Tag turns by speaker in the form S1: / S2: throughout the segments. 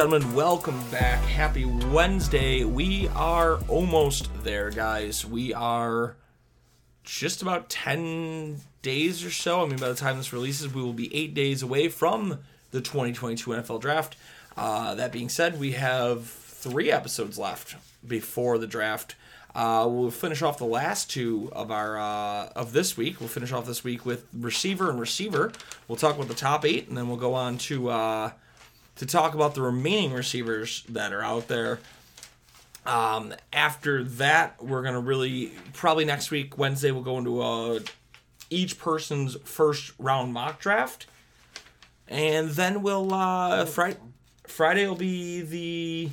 S1: gentlemen, welcome back. Happy Wednesday. We are almost there, guys. We are just about 10 days or so. I mean, by the time this releases, we will be eight days away from the 2022 NFL Draft. Uh, that being said, we have three episodes left before the draft. Uh, we'll finish off the last two of our uh, of this week. We'll finish off this week with receiver and receiver. We'll talk about the top eight, and then we'll go on to uh, to talk about the remaining receivers that are out there. Um, after that, we're gonna really probably next week Wednesday we'll go into a each person's first round mock draft, and then we'll uh, Friday Friday will be the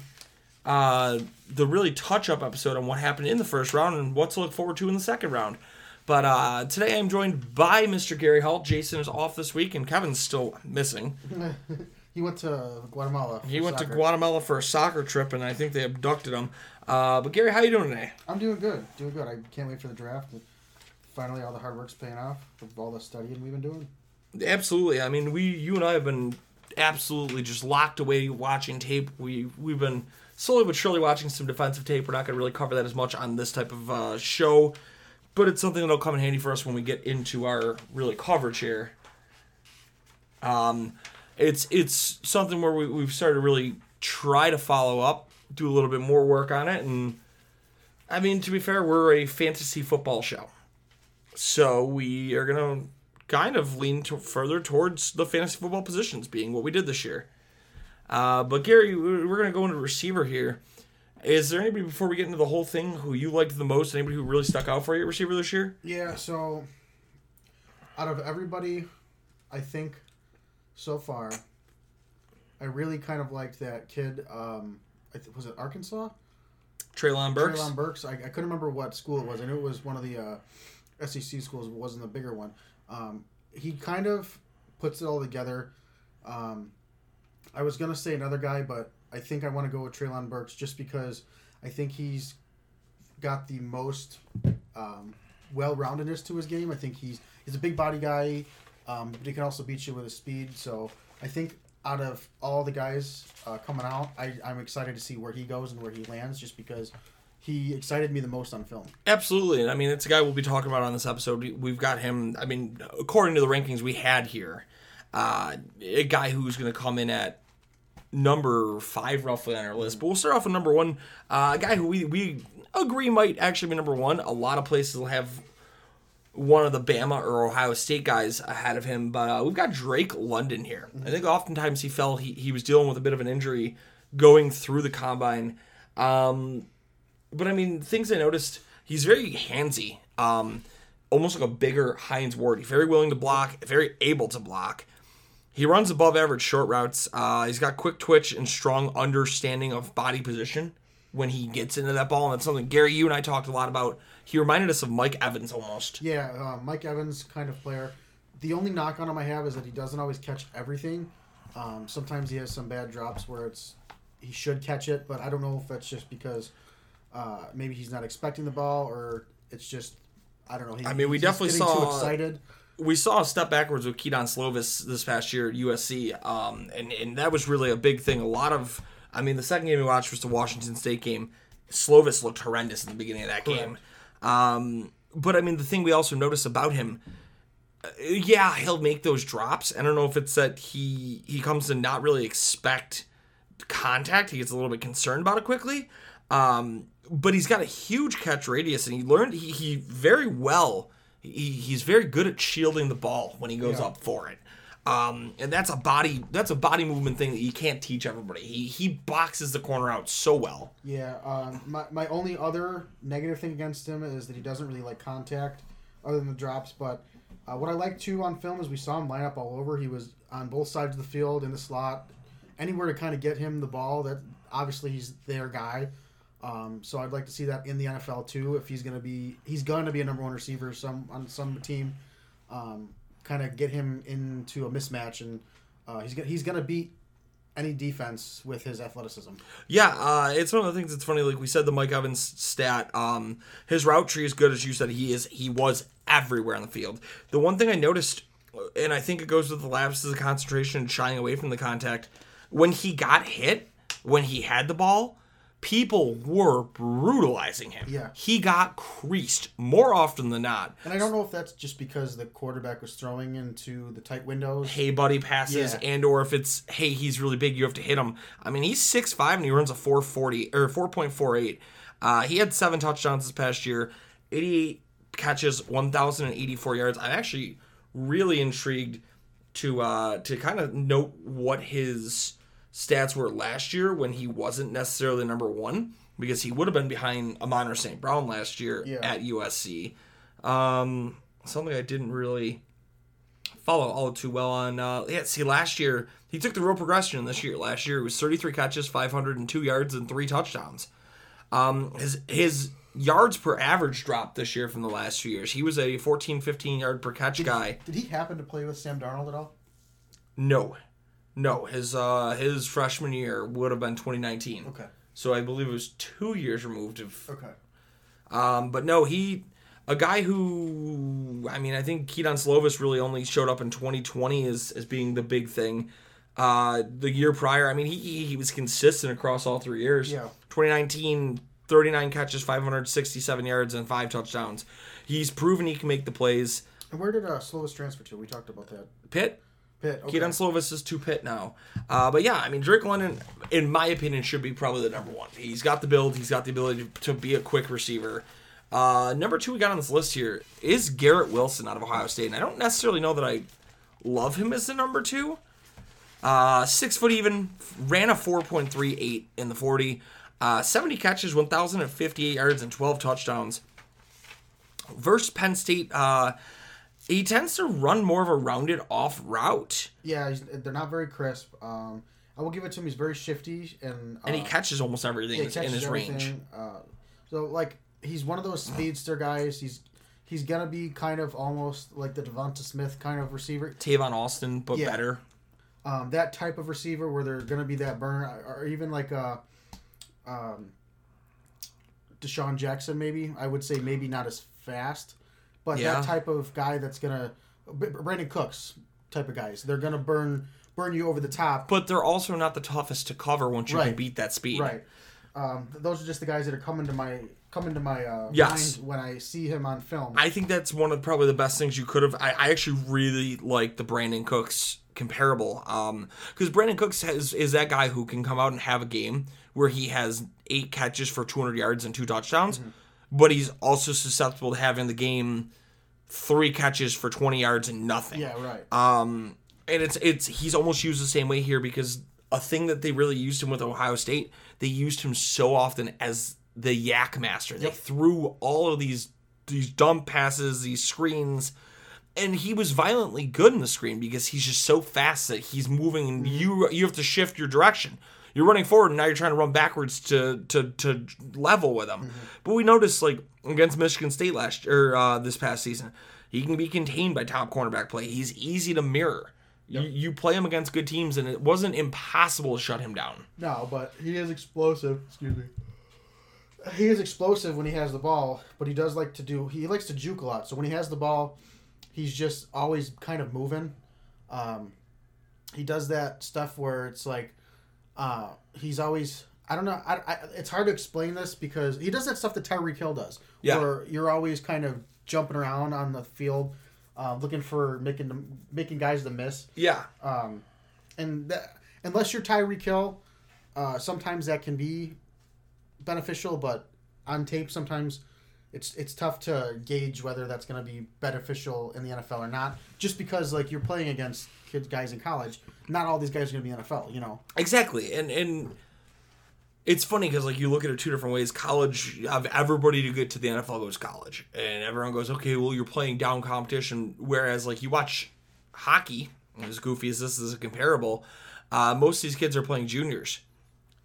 S1: uh, the really touch up episode on what happened in the first round and what to look forward to in the second round. But uh, today I'm joined by Mr. Gary Holt. Jason is off this week, and Kevin's still missing.
S2: He went to Guatemala.
S1: He went to. Guatemala for a soccer trip, and I think they abducted him. Uh, but Gary, how you doing today?
S2: I'm doing good. Doing good. I can't wait for the draft. Finally, all the hard work's paying off with all the studying we've been doing.
S1: Absolutely. I mean, we, you and I have been absolutely just locked away watching tape. We we've been slowly but surely watching some defensive tape. We're not going to really cover that as much on this type of uh, show, but it's something that'll come in handy for us when we get into our really coverage here. Um, it's it's something where we, we've started to really try to follow up, do a little bit more work on it, and I mean to be fair, we're a fantasy football show, so we are gonna kind of lean to further towards the fantasy football positions being what we did this year. Uh, but Gary, we're gonna go into receiver here. Is there anybody before we get into the whole thing who you liked the most? Anybody who really stuck out for you at receiver this year?
S2: Yeah. So, out of everybody, I think so far, I really kind of liked that kid. Um, was it Arkansas?
S1: Treylon Burks.
S2: Treylon Burks. I, I couldn't remember what school it was. I knew it was one of the uh, SEC schools, but it wasn't the bigger one. Um, he kind of puts it all together. Um, I was gonna say another guy, but I think I want to go with Treylon Burks just because I think he's got the most um, well-roundedness to his game. I think he's he's a big body guy, um, but he can also beat you with his speed. So I think out of all the guys uh, coming out, I, I'm excited to see where he goes and where he lands, just because he excited me the most on film.
S1: Absolutely. And I mean, it's a guy we'll be talking about on this episode. We- We've got him, I mean, according to the rankings we had here, uh, a guy who's going to come in at number five roughly on our list. But we'll start off with number one, uh, a guy who we, we agree might actually be number one. A lot of places will have one of the Bama or Ohio State guys ahead of him, but uh, we've got Drake London here. I think oftentimes he felt he, he was dealing with a bit of an injury going through the combine. Um, but I mean, things I noticed, he's very handsy, um, almost like a bigger Hines Ward. He's very willing to block, very able to block. He runs above average short routes. Uh, he's got quick twitch and strong understanding of body position when he gets into that ball. And that's something Gary, you and I talked a lot about. He reminded us of Mike Evans almost.
S2: Yeah, uh, Mike Evans kind of player. The only knock on him I have is that he doesn't always catch everything. Um, sometimes he has some bad drops where it's he should catch it, but I don't know if that's just because uh, maybe he's not expecting the ball or it's just I don't know. He,
S1: I mean, we definitely saw-
S2: excited.
S1: we saw a step backwards with Kedon Slovis this past year at USC, um, and and that was really a big thing. A lot of, I mean, the second game we watched was the Washington State game. Slovis looked horrendous in the beginning of that game, um, but I mean, the thing we also notice about him, uh, yeah, he'll make those drops. I don't know if it's that he he comes to not really expect contact. He gets a little bit concerned about it quickly. Um, but he's got a huge catch radius, and he learned he, he very well he, he's very good at shielding the ball when he goes
S2: Yeah.
S1: up for it. Um, and that's a body that's a body movement thing that you can't teach everybody. He he boxes the corner out so well.
S2: Yeah, um, my, my only other negative thing against him is that he doesn't really like contact other than the drops. But uh, what I like too on film is we saw him line up all over. He was on both sides of the field, in the slot, anywhere to kind of get him the ball. That obviously he's their guy. Um, so I'd like to see that in the NFL too. If he's gonna be, he's gonna be a number one receiver some on some team. Um, kind of get him into a mismatch, and uh, he's gonna he's gonna beat any defense with his athleticism.
S1: Yeah, uh, it's one of the things that's funny. Like we said, the Mike Evans stat, um, his route tree is good as you said. He is. He was everywhere on the field. The one thing I noticed, and I think it goes with the lapses of concentration and shying away from the contact, when he got hit, when he had the ball, people were brutalizing him.
S2: Yeah.
S1: he got creased more often than not.
S2: And I don't know if that's just because the quarterback was throwing into the tight windows.
S1: hey buddy passes
S2: Yeah.
S1: and or if it's hey he's really big you have to hit him i mean he's 6'5 and he runs a 440 or 4.48 uh, he had seven touchdowns this past year 88 catches 1084 yards i'm actually really intrigued to uh to kind of note what his stats were last year when he wasn't necessarily number one because he would have been behind Amon-Ra St. Brown last year
S2: Yeah.
S1: at USC. Um, something I didn't really follow all too well on. Uh, yeah, see, last year he took the real progression this year. Last year it was 33 catches, 502 yards, and three touchdowns. Um, his his yards per average dropped this year from the last few years. He was a 14, 15 yard per catch guy.
S2: Did he happen to play with Sam Darnold at all?
S1: No, no, his uh his freshman year would have been 2019.
S2: Okay.
S1: So I believe it was two years removed of
S2: Okay.
S1: Um, but no, he a guy who I mean, I think Kedon Slovis really only showed up in 2020 as as being the big thing. Uh, the year prior, I mean, he he was consistent across all three years.
S2: Yeah.
S1: 2019, 39 catches, 567 yards, and five touchdowns. He's proven he can make the plays.
S2: And where did uh, Slovis transfer to? We talked about that.
S1: Pitt,
S2: Pitt. Okay.
S1: Kedon Slovis is to Pitt now. Uh, but yeah, I mean, Drake London, in my opinion, should be probably the number one. He's got the build. He's got the ability to, to be a quick receiver. Uh, number two we got on this list here is Garrett Wilson out of Ohio State. And I don't necessarily know that I love him as the number two. Uh, six foot even, ran a 4.38 in the 40. Uh, 70 catches, 1,058 yards, and 12 touchdowns. Versus Penn State, uh, he tends to run more of a rounded off route.
S2: Yeah, he's, they're not very crisp. Um, I will give it to him. He's very shifty and uh,
S1: and he catches almost everything in
S2: catches
S1: his range.
S2: Uh, so like he's one of those speedster guys. He's he's gonna be kind of almost like the Devonta Smith kind of receiver.
S1: Tavon Austin, but
S2: Yeah.
S1: better.
S2: um, that type of receiver where they're going to be that burn, or even like a um, DeSean Jackson, maybe I would say maybe not as fast, but
S1: Yeah.
S2: that type of guy that's gonna Brandin Cooks type of guys. They're gonna burn burn you over the top.
S1: But they're also not the toughest to cover once you can beat that speed.
S2: Right. Um, those are just the guys that are coming to my coming to my uh,
S1: Yes.
S2: mind when I see him on film.
S1: I think that's one of probably the best things you could have. I, I actually really like the Brandin Cooks comparable, um, because Brandin Cooks has is that guy who can come out and have a game where he has eight catches for 200 yards and two touchdowns,
S2: Mm-hmm.
S1: but he's also susceptible to having the game three catches for 20 yards and nothing.
S2: yeah, right.
S1: Um, and it's it's he's almost used the same way here because a thing that they really used him with Ohio State, they used him so often as the YAC master. They threw all of these these dump passes, these screens, and he was violently good in the screen because he's just so fast that he's moving and you you have to shift your direction. You're running forward and now you're trying to run backwards to to to level with him. But we noticed like against Michigan State last or uh, this past season, he can be contained by top cornerback play. He's easy to mirror. You, you play him against good teams, and it wasn't impossible to shut him down.
S2: No, but he is explosive. Excuse me. He is explosive when he has the ball, but he does like to do. He likes to juke a lot. So when he has the ball, he's just always kind of moving. Um, he does that stuff where it's like, uh, he's always. I don't know. I, I, it's hard to explain this because he does that stuff that Tyreek Hill does.
S1: Yeah.
S2: Where you're always kind of jumping around on the field, uh, looking for making making guys to miss.
S1: Yeah,
S2: Um, and that, unless you're Tyreek Hill, uh, sometimes that can be beneficial, but on tape, sometimes it's it's tough to gauge whether that's going to be beneficial in the NFL or not. Just because like you're playing against kids, guys in college, not all these guys are going to be NFL. You know.
S1: Exactly, and and it's funny because like you look at it two different ways. College, of everybody to get to the NFL goes college, and everyone goes, okay, well you're playing down competition. Whereas like you watch hockey, as goofy as this is comparable, uh, most of these kids are playing juniors.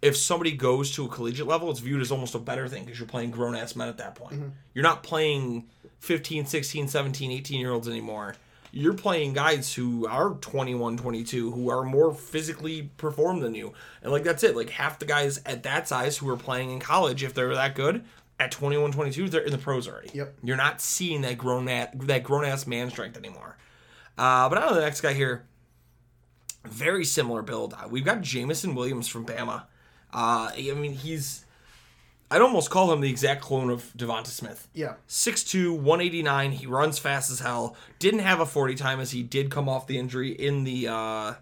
S1: If somebody goes to a collegiate level, it's viewed as almost a better thing because you're playing grown ass men at that point. You're not playing 15, 16, 17, 18 year olds anymore. You're playing guys who are 21, 22, who are more physically performed than you. And like that's it. Like half the guys at that size who are playing in college, if they're that good, at 21, 22, they're in the pros already.
S2: Yep.
S1: You're not seeing that grown that, that grown ass man strength anymore. Uh, but I know the next guy here very similar build. Uh, We've got Jameson Williams from Bama. Uh, I mean, he's. I'd almost call him the exact clone of Devonta Smith.
S2: Yeah.
S1: 6'2", 189. He runs fast as hell. Didn't have a 40 time as he did come off the injury in the uh,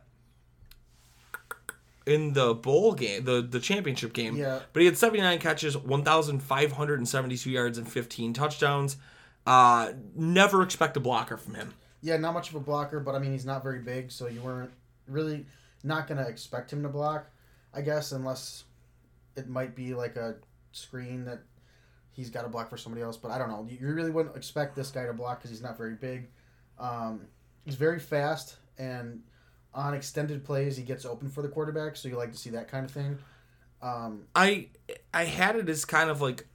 S1: in the bowl game, the the championship game.
S2: Yeah.
S1: But he had 79 catches, 1,572 yards, and 15 touchdowns. Uh, never expect a blocker from him.
S2: Yeah, not much of a blocker, but I mean he's not very big, so you weren't really not gonna expect him to block, I guess, unless it might be like a screen that he's got to block for somebody else. But I don't know. You really wouldn't expect this guy to block because he's not very big. Um, he's very fast, and on extended plays he gets open for the quarterback, so you like to see that kind of thing. Um,
S1: I I had it as kind of like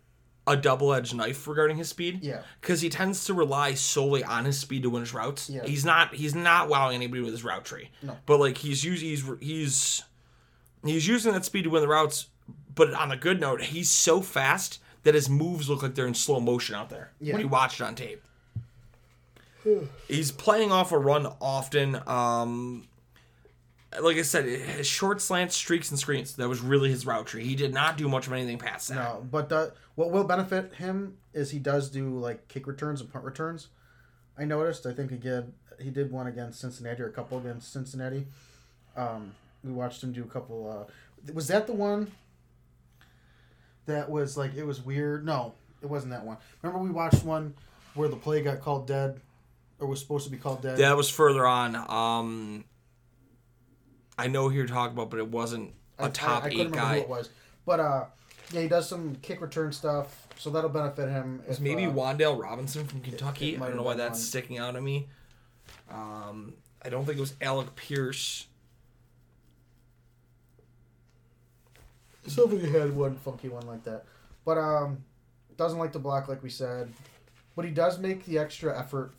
S1: a double edged knife regarding his speed.
S2: Yeah.
S1: Because he tends to rely solely on his speed to win his routes.
S2: Yeah.
S1: He's not he's not wowing anybody with his route tree.
S2: No.
S1: But like he's using he's he's he's using that speed to win the routes. But on a good note, he's so fast that his moves look like they're in slow motion out there
S2: Yeah.
S1: when you watch it on tape. he's playing off a run often. Um, like I said, his short slants, streaks, and screens. That was really his route tree. He did not do much of anything past that.
S2: No, but the, what will benefit him is he does do like kick returns and punt returns. I noticed. I think he did. He did one against Cincinnati or a couple against Cincinnati. Um, we watched him do a couple. Uh, was that the one? That was like it was weird. No, it wasn't that one. Remember we watched one where the play got called dead, or was supposed to be called dead.
S1: That was further on. Um, I know who you're talking about, but it wasn't a
S2: I-
S1: top
S2: I, I
S1: eight guy.
S2: who it was, but uh, yeah, he does some kick return stuff, so that'll benefit him.
S1: It
S2: if,
S1: maybe
S2: uh,
S1: Wan'Dale Robinson from Kentucky.
S2: it
S1: I don't know why that's
S2: one.
S1: sticking out at me. Um, I don't think it was Alec Pierce.
S2: Somebody had one funky one like that. But um doesn't like to block like we said. But he does make the extra effort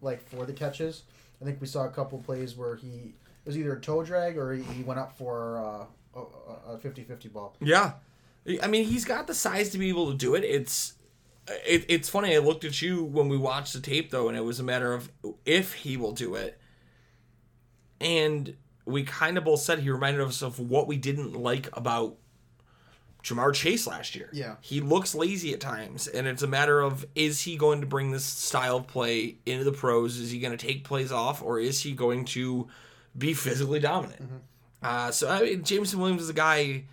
S2: like for the catches. I think we saw a couple plays where he was either a toe drag or he, he went up for uh, a- a 50-50 ball.
S1: Yeah, I mean he's got the size to be able to do it. It's it, it's funny. I looked at you when we watched the tape though, and it was a matter of if he will do it. And we kind of both said he reminded us of what we didn't like about Ja'Marr Chase last year.
S2: Yeah.
S1: He looks lazy at times, and it's a matter of is he going to bring this style of play into the pros? Is he going to take plays off, or is he going to be physically dominant? Uh, so I mean, Jameson Williams is a guy.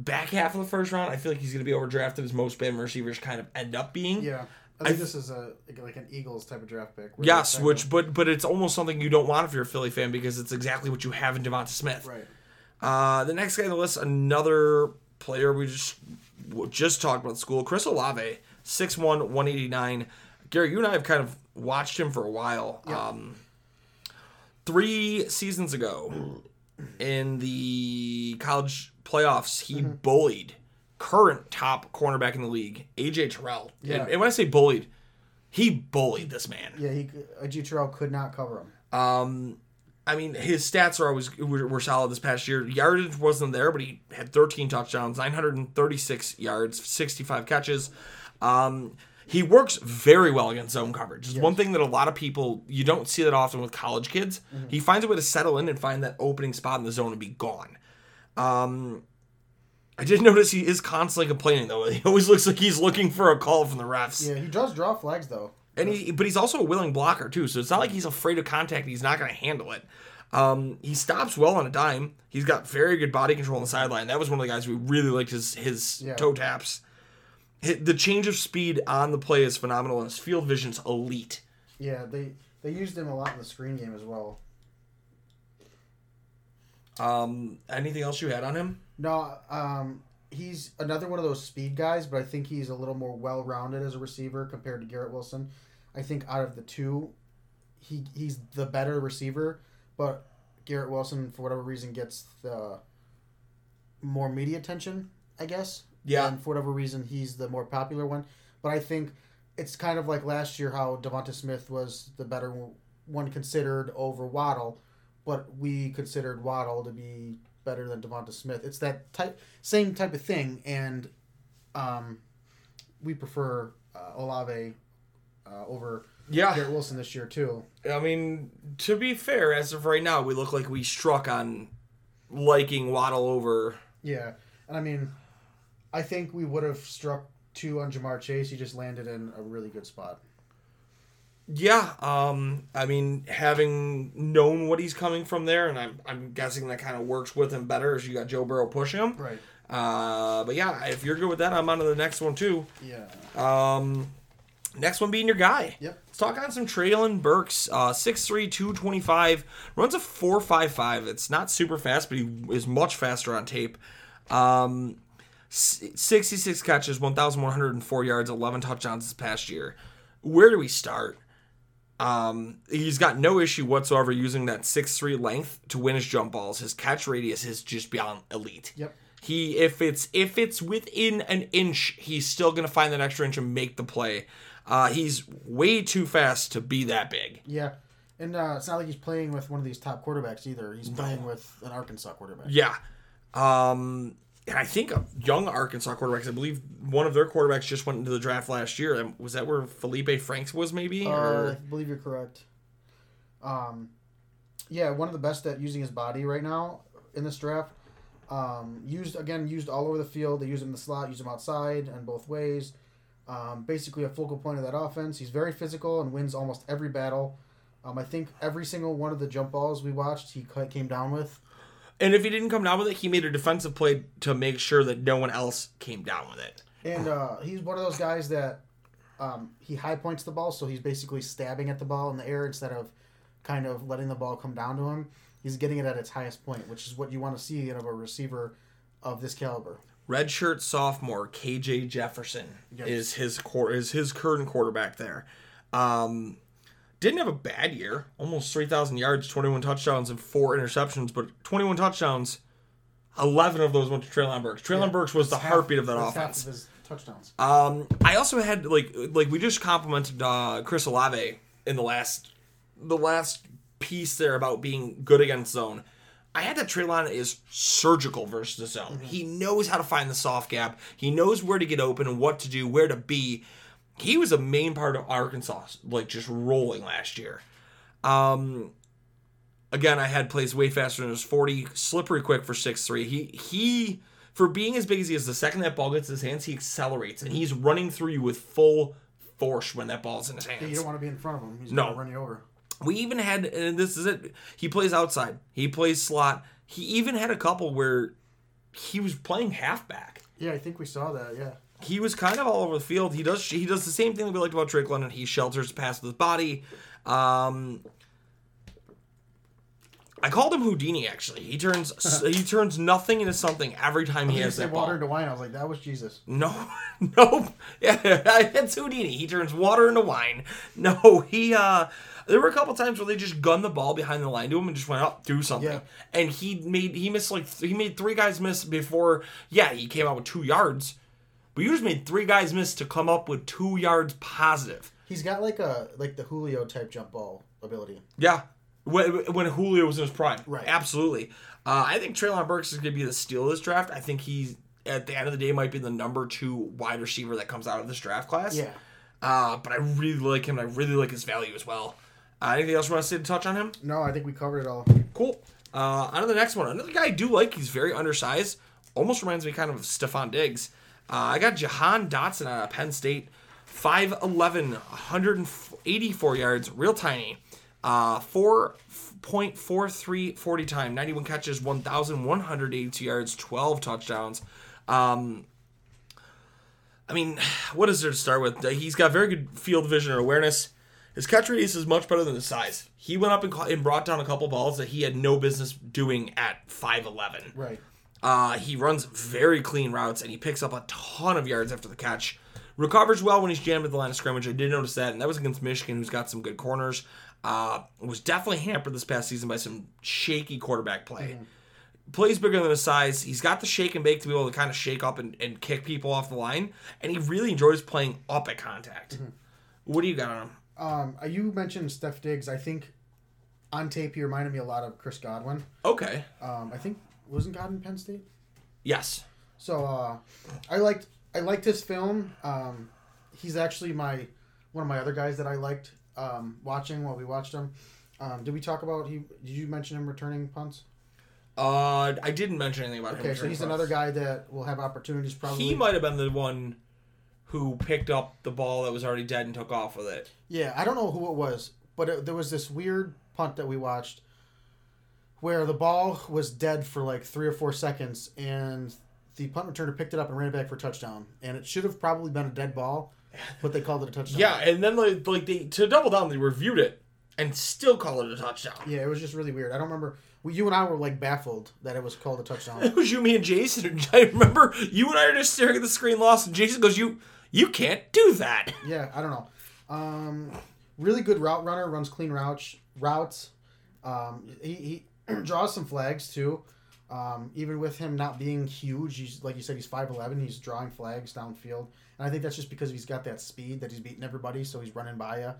S1: Back half of the first round, I feel like he's going to be overdrafted as most Bama receivers kind of end up being.
S2: Yeah. I think this is a like, an Eagles type of draft pick.
S1: Yes, which
S2: of-
S1: but but it's almost something you don't want if you're a Philly fan because it's exactly what you have in Devonta Smith.
S2: right.
S1: Uh, the next guy on the list, another player we just just talked about school, Chris Olave, 6'1", 189. Gary, you and I have kind of watched him for a while. Um, three seasons ago, in the college playoffs, he
S2: Mm-hmm.
S1: bullied current top cornerback in the league, AJ Terrell.
S2: Yeah.
S1: And, and when I say bullied, he bullied this man.
S2: Yeah, he AJ Terrell could not cover him.
S1: Um, I mean, his stats are always were, solid this past year. Yardage wasn't there, but he had 13 touchdowns, 936 yards, 65 catches. Um, he works very well against zone coverage. It's one thing that a lot of people you don't see that often with college kids. He finds a way to settle in and find that opening spot in the zone and be gone. Um, I did notice he is constantly complaining though. He always looks like he's looking for a call from the refs.
S2: Yeah, he does draw flags though.
S1: And he, but he's also a willing blocker too. So it's not like he's afraid of contact. He's not going to handle it. Um, he stops well on a dime. He's got very good body control on the sideline. That was one of the guys we really liked his his
S2: Yeah.
S1: toe taps. the change of speed on the play is phenomenal, and his field vision's elite.
S2: Yeah, they they used him a lot in the screen game as well.
S1: Um, anything else you had on him?
S2: No, um, he's another one of those speed guys, but I think he's a little more well rounded as a receiver compared to Garrett Wilson. I think out of the two, he he's the better receiver, but Garrett Wilson for whatever reason gets the more media attention, I guess.
S1: Yeah.
S2: And for whatever reason, he's the more popular one. But I think it's kind of like last year how Devonta Smith was the better one considered over Waddle, but we considered Waddle to be better than Devonta Smith. It's that type, same type of thing, and um, we prefer uh, Olave uh, over
S1: Yeah,
S2: Garrett Wilson this year too.
S1: I mean, to be fair, as of right now, we look like we struck on liking Waddle over.
S2: Yeah, and I mean, I think we would have struck two on Ja'Marr Chase. He just landed in a really good spot.
S1: Yeah, um, I mean, having known what he's coming from there, and I'm, I'm guessing that kind of works with him better as you got Joe Burrow pushing him.
S2: Right.
S1: Uh, but yeah, if you're good with that, I'm on to the next one too.
S2: Yeah.
S1: Um, next one being your guy.
S2: Yep.
S1: Let's talk on some Treylon Burks. Uh, 6'3", 225, runs a 4.55. It's not super fast, but he is much faster on tape. Um, 66 catches, 1,104 yards, 11 touchdowns this past year. Where do we start? Um, he's got no issue whatsoever using that 6'3 length to win his jump balls. His catch radius is just beyond elite.
S2: Yep.
S1: He if it's if it's within an inch, he's still gonna find that extra inch and make the play. Uh, he's way too fast to be that big.
S2: Yeah. And uh, it's not like he's playing with one of these top quarterbacks either. He's playing with an Arkansas quarterback.
S1: Yeah. Um, and I think a young Arkansas quarterbacks. I believe one of their quarterbacks just went into the draft last year. Um, Was that where Felipe Franks was? Maybe.
S2: Uh, I believe you're correct. Um, yeah, one of the best at using his body right now in this draft. Um, used again, used all over the field. They use him in the slot, use him outside, and both ways. Um, basically, a focal point of that offense. He's very physical and wins almost every battle. Um, I think every single one of the jump balls we watched, he came down with.
S1: and if he didn't come down with it, he made a defensive play to make sure that no one else came down with it.
S2: And uh, he's one of those guys that um, he high points the ball, so he's basically stabbing at the ball in the air instead of kind of letting the ball come down to him. He's getting it at its highest point, which is what you want to see in of a receiver of this caliber.
S1: Redshirt sophomore KJ Jefferson
S2: Yes.
S1: is his quar- is his current quarterback there. Um, didn't have a bad year, almost three thousand yards, twenty one touchdowns, and four interceptions. But twenty one touchdowns, eleven of those went to Treylon Burks. Treylon Burks was the
S2: half-
S1: heartbeat of that offense.
S2: of his touchdowns.
S1: Um, I also had like like we just complimented uh, Chris Olave in the last the last piece there about being good against zone. I had that Treylon is surgical versus the zone. He knows how to find the soft gap. He knows where to get open and what to do, where to be. He was a main part of Arkansas, like just rolling last year. Um, again, I had plays way faster than his 40, slippery quick for 6'3. He he for being as big as he is, the second that ball gets in his hands, he accelerates and he's running through you with full force when that ball's in his hands.
S2: You don't want to be in front of him. He's
S1: No.
S2: going to run you over.
S1: We even had, and this is it. He plays outside. He plays slot. He even had a couple where he was playing halfback.
S2: Yeah, I think we saw that. Yeah.
S1: He was kind of all over the field. He does he does the same thing that we liked about Drake London. He shelters the pass with his body. Um, I called him Houdini. Actually, he turns he turns nothing into something every time he has that ball.
S2: water into wine. I was like, that was Jesus.
S1: No, no, yeah, it's Houdini. He turns water into wine. No, he. uh There were a couple times where they just gunned the ball behind the line to him and just went up, do something.
S2: Yeah.
S1: And he made he missed like he made three guys miss before. Yeah, he came out with two yards, but you just made three guys miss to come up with two yards positive.
S2: He's got like a like the Julio type jump ball ability.
S1: Yeah, when, when Julio was in his prime,
S2: Right.
S1: Absolutely. Uh, I think Treylon Burks is going to be the steal of this draft. I think he's at the end of the day might be the number two wide receiver that comes out of this draft class.
S2: Yeah.
S1: Uh, but I really like him. and I really like his value as well. Uh, anything else you want to say to touch on him?
S2: No, I think we covered it all.
S1: Cool. Uh, on to the next one. Another guy I do like. He's very undersized. Almost reminds me kind of of Stefon Diggs. Uh, I got Jahan Dotson out of Penn State. 5'11", 184 yards, real tiny. Uh, 4.43 40 time, 91 catches, 1,182 yards, 12 touchdowns. Um, I mean, what is there to start with? He's got very good field vision or awareness. His catch radius is much better than his size. He went up and, caught, and brought down a couple balls that he had no business doing at 5'11.
S2: Right.
S1: Uh, he runs very clean routes and he picks up a ton of yards after the catch. Recovers well when he's jammed at the line of scrimmage. I did notice that, and that was against Michigan, who's got some good corners. Uh, was definitely hampered this past season by some shaky quarterback play. Plays bigger than his size. He's got the shake and bake to be able to kind of shake up and, and kick people off the line, and he really enjoys playing up at contact. What do you got on him?
S2: Um, uh, you mentioned Steph Diggs. I think on tape he reminded me a lot of Chris Godwin.
S1: Okay.
S2: Um, I think wasn't Godwin Penn State.
S1: Yes.
S2: So uh, I liked I liked his film. Um, he's actually my one of my other guys that I liked um, watching while we watched him. Um, did we talk about he? Did you mention him returning punts?
S1: Uh, I didn't mention anything about him.
S2: Okay, so he's
S1: punts.
S2: another guy that will have opportunities probably.
S1: He might have been the one who picked up the ball that was already dead and took off with it.
S2: Yeah, I don't know who it was, but it, there was this weird punt that we watched where the ball was dead for like three or four seconds, and the punt returner picked it up and ran it back for a touchdown. And it should have probably been a dead ball, but they called it a touchdown.
S1: Yeah, and then like, like they to double down, they reviewed it and still call it a touchdown.
S2: Yeah, it was just really weird. I don't remember. Well, you and I were like baffled that it was called a touchdown.
S1: It was you, me, and Jason. I remember you and I are just staring at the screen, lost, and Jason goes, "You, you can't do that."
S2: yeah, I don't know. Um, really good route runner, runs clean routes. Routes. Um, he, he draws some flags too. Um, even with him not being huge, he's like you said, he's five eleven. He's drawing flags downfield, and I think that's just because he's got that speed that he's beating everybody, so he's running by you,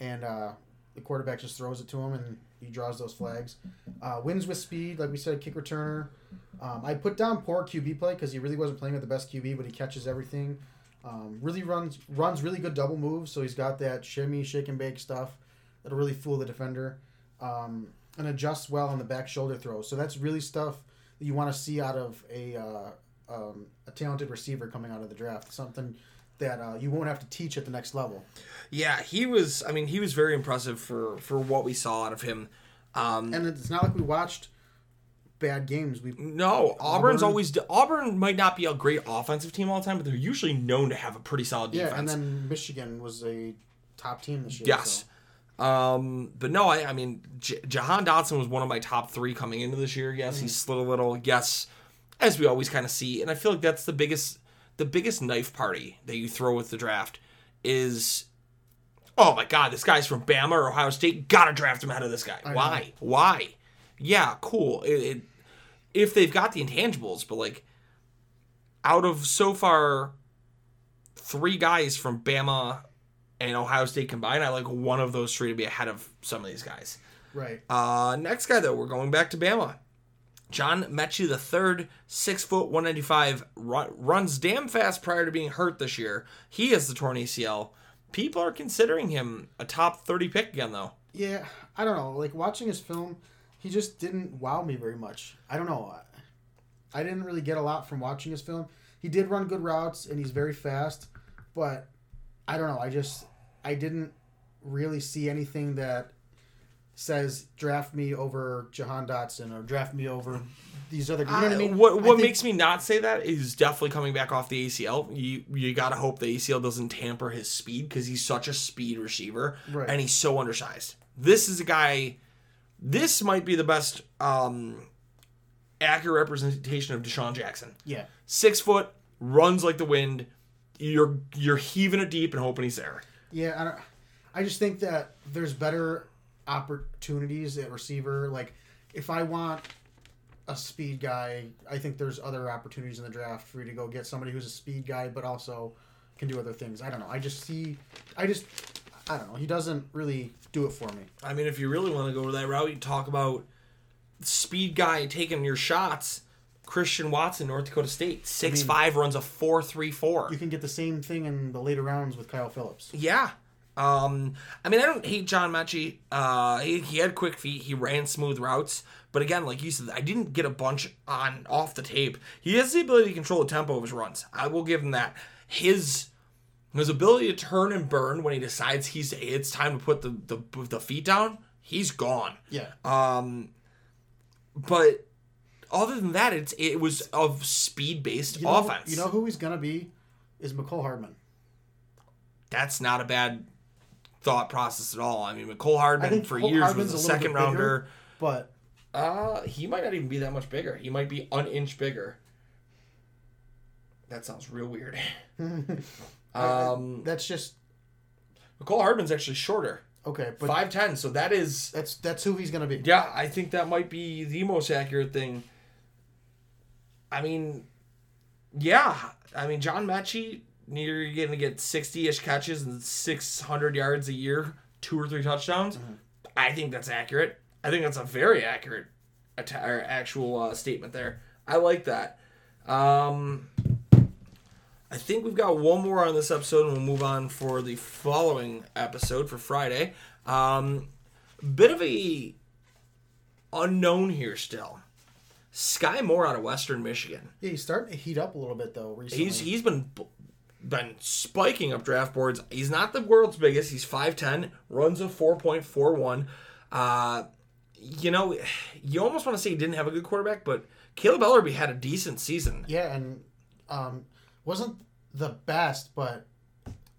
S2: and uh, the quarterback just throws it to him, and he draws those flags. Uh, wins with speed, like we said, kick returner. Um, I put down poor QB play because he really wasn't playing with the best QB, but he catches everything. Um, really runs runs really good double moves, so he's got that shimmy, shake and bake stuff that'll really fool the defender. Um, and adjusts well on the back shoulder throws. So that's really stuff that you want to see out of a uh, um, a talented receiver coming out of the draft. Something that uh, you won't have to teach at the next level.
S1: Yeah, he was. I mean, he was very impressive for for what we saw out of him. Um,
S2: And it's not like we watched bad games. We
S1: no, Auburn's
S2: Auburn-
S1: always Auburn might not be a great offensive team all the time, but they're usually known to have a pretty solid defense.
S2: yeah, and then Michigan was a top team this year.
S1: Yes.
S2: so-
S1: Um, but no, I, I mean, J- Jahan Dotson was one of my top three coming into this year. Yes, he slid a little. Yes, as we always kind of see, and I feel like that's the biggest, the biggest knife party that you throw with the draft is, oh my God, this guy's from Bama or Ohio State. Gotta draft him out of this guy. Why? Why? Yeah, cool. It, it, if they've got the intangibles, but like, out of so far, three guys from Bama and Ohio State combined, I like one of those three to be ahead of some of these guys.
S2: Right.
S1: Uh, next guy though, we're going back to Bama. John Metchie the third, six foot one ninety five, run, runs damn fast prior to being hurt this year. He has the torn ACL. People are considering him a top thirty pick again though.
S2: Yeah, I don't know. Like watching his film, he just didn't wow me very much. I don't know. I didn't really get a lot from watching his film. He did run good routes and he's very fast, but I don't know. I just I didn't really see anything that says draft me over Jahan Dotson or draft me over these other. You know what I mean?
S1: What what
S2: think-
S1: makes me not say that is definitely coming back off the ACL. You you gotta hope the ACL doesn't tamper his speed because he's such a speed receiver
S2: Right.
S1: and he's so undersized. This is a guy. This might be the best um, accurate representation of DeSean Jackson.
S2: yeah.
S1: Six foot, runs like the wind. You're you're heaving it deep and hoping he's there.
S2: Yeah, I, don't, I just think that there's better opportunities at receiver. Like, if I want a speed guy, I think there's other opportunities in the draft for you to go get somebody who's a speed guy, but also can do other things. I don't know. I just see, I just, I don't know. He doesn't really do it for me.
S1: I mean, if you really want to go that route, you talk about speed guy taking your shots. Christian Watson, North Dakota State, six five, runs a four three four.
S2: You can get the same thing in the later rounds with Kyle Phillips.
S1: Yeah. Um, I mean, I don't hate John Metchie. Uh, he, he had quick feet. He ran smooth routes. But again, like you said, I didn't get a bunch on off the tape. He has the ability to control the tempo of his runs. I will give him that. His his ability to turn and burn when he decides he's it's time to put the the, the feet down. He's gone.
S2: Yeah.
S1: Um, but other than that, it's it was of speed based
S2: You know,
S1: offense.
S2: You know who he's gonna be? is Mecole Hardman.
S1: That's not a bad thought process at all. I mean, Mecole Hardman for
S2: Cole
S1: years
S2: Hardman's
S1: was
S2: a
S1: a second
S2: bigger.
S1: rounder.
S2: But
S1: Uh, he might not even be that much bigger. He might be an inch bigger. That sounds real weird. um,
S2: that's just
S1: Mecole Hardman's actually shorter,
S2: okay. But
S1: five ten. So that is
S2: that's that's who he's gonna be.
S1: Yeah, I think that might be the most accurate thing. I mean, yeah. I mean, John Metchie, you're to get 60 ish catches and 600 yards a year, two or three touchdowns. I think that's accurate. I think that's a very accurate or actual uh, statement there. I like that. Um, I think we've got one more on this episode, and we'll move on for the following episode for Friday. Um, bit of a unknown here still. Skyy Moore out of Western Michigan.
S2: Yeah, he's starting to heat up a little bit though recently.
S1: He's he's been been spiking up draft boards. He's not the world's biggest. He's 5'10", runs a 4.41. Uh, you know, you almost want to say he didn't have a good quarterback, but Kaleb Eleby had a decent season.
S2: yeah, and um, wasn't the best, but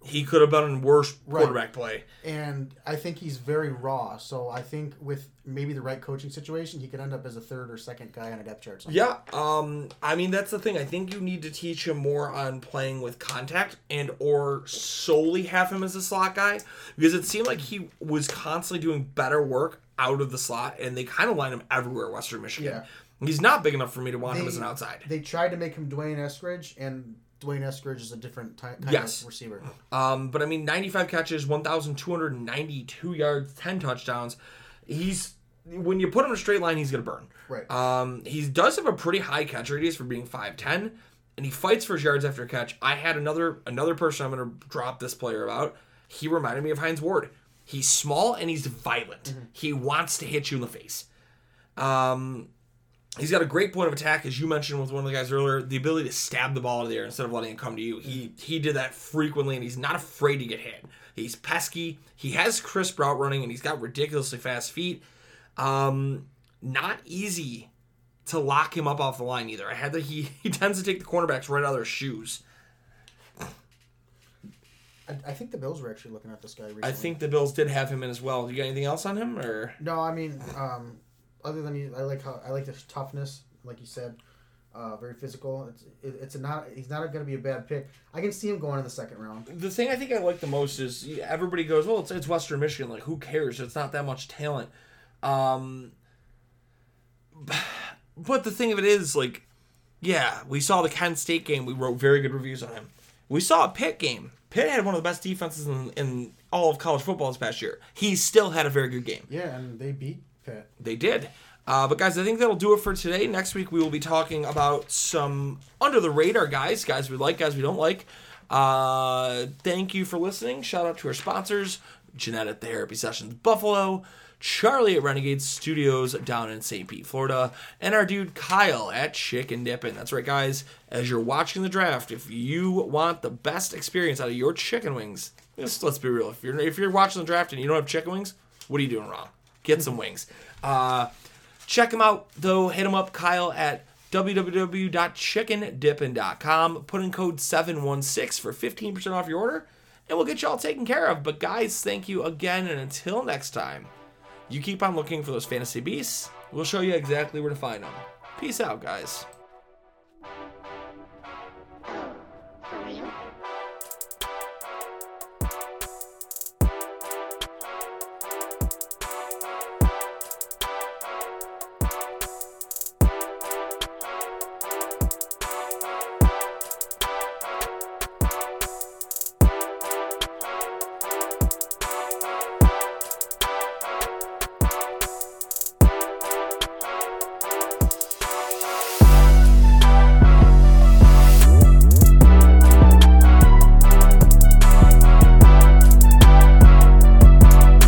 S1: He could have been in worse
S2: Right.
S1: quarterback play.
S2: and I think he's very raw. So I think with maybe the right coaching situation, he could end up as a third or second guy on a depth chart.
S1: Yeah, um, I mean that's the thing. I think you need to teach him more on playing with contact and or solely have him as a slot guy because it seemed like he was constantly doing better work out of the slot, and they kind of line him everywhere. Western Michigan.
S2: Yeah.
S1: He's not big enough for me to want him as an outside.
S2: They tried to make him D'Wayne Eskridge, and D'Wayne Eskridge is a different type kind
S1: Yes.
S2: of receiver.
S1: Um, but I mean, 95 catches, 1,292 yards, 10 touchdowns. He's when you put him in a straight line, he's gonna burn.
S2: Right.
S1: Um, he does have a pretty high catch radius for being 5'10", and he fights for his yards after catch. I had another another person I'm gonna drop this player about. He reminded me of Hines Ward. He's small and he's violent. He wants to hit you in the face. Um, he's got a great point of attack, as you mentioned with one of the guys earlier. The ability to stab the ball out of the air instead of letting it come to you. He he did that frequently, and he's not afraid to get hit. He's pesky. He has crisp route running, and he's got ridiculously fast feet. Um, not easy to lock him up off the line either. I had that he he tends to take the cornerbacks right out of their shoes.
S2: I, I think the Bills were actually looking at this guy recently.
S1: I think the Bills did have him in as well. Do you got anything else on him or?
S2: No, I mean, um, other than he, I like how I like the toughness, like you said, uh, very physical. It's it, it's a not he's not going to be a bad pick. I can see him going in the second round.
S1: the thing I think I like the most is everybody goes, well, it's, it's Western Michigan. Like, who cares? It's not that much talent. Um, but the thing of it is, like, yeah, we saw the Kent State game. We wrote very good reviews on him. We saw a Pitt game. Pitt had one of the best defenses in, in all of college football this past year. He still had a very good game.
S2: Yeah, and they beat Pitt.
S1: They did. Uh, but guys, I think that'll do it for today. Next week we will be talking about some under the radar guys, guys we like, guys we don't like. Uh, thank you for listening. Shout out to our sponsors: Jeanette at Therapy Sessions Buffalo, Charlie at Renegade Studios down in St. Pete, Florida, and our dude Kyle at Chicken Dippin'. That's right, guys. As you're watching the draft, if you want the best experience out of your chicken wings, just let's be real. If you're if you're watching the draft and you don't have chicken wings, what are you doing wrong? Get some wings. Uh, check him out though. Hit him up, Kyle at www.chickendippin.com. Put in code 716 for 15% off your order, and we'll get you all taken care of. But guys, thank you again, and until next time, you keep on looking for those fantasy beasts. We'll show you exactly where to find them. Peace out, guys.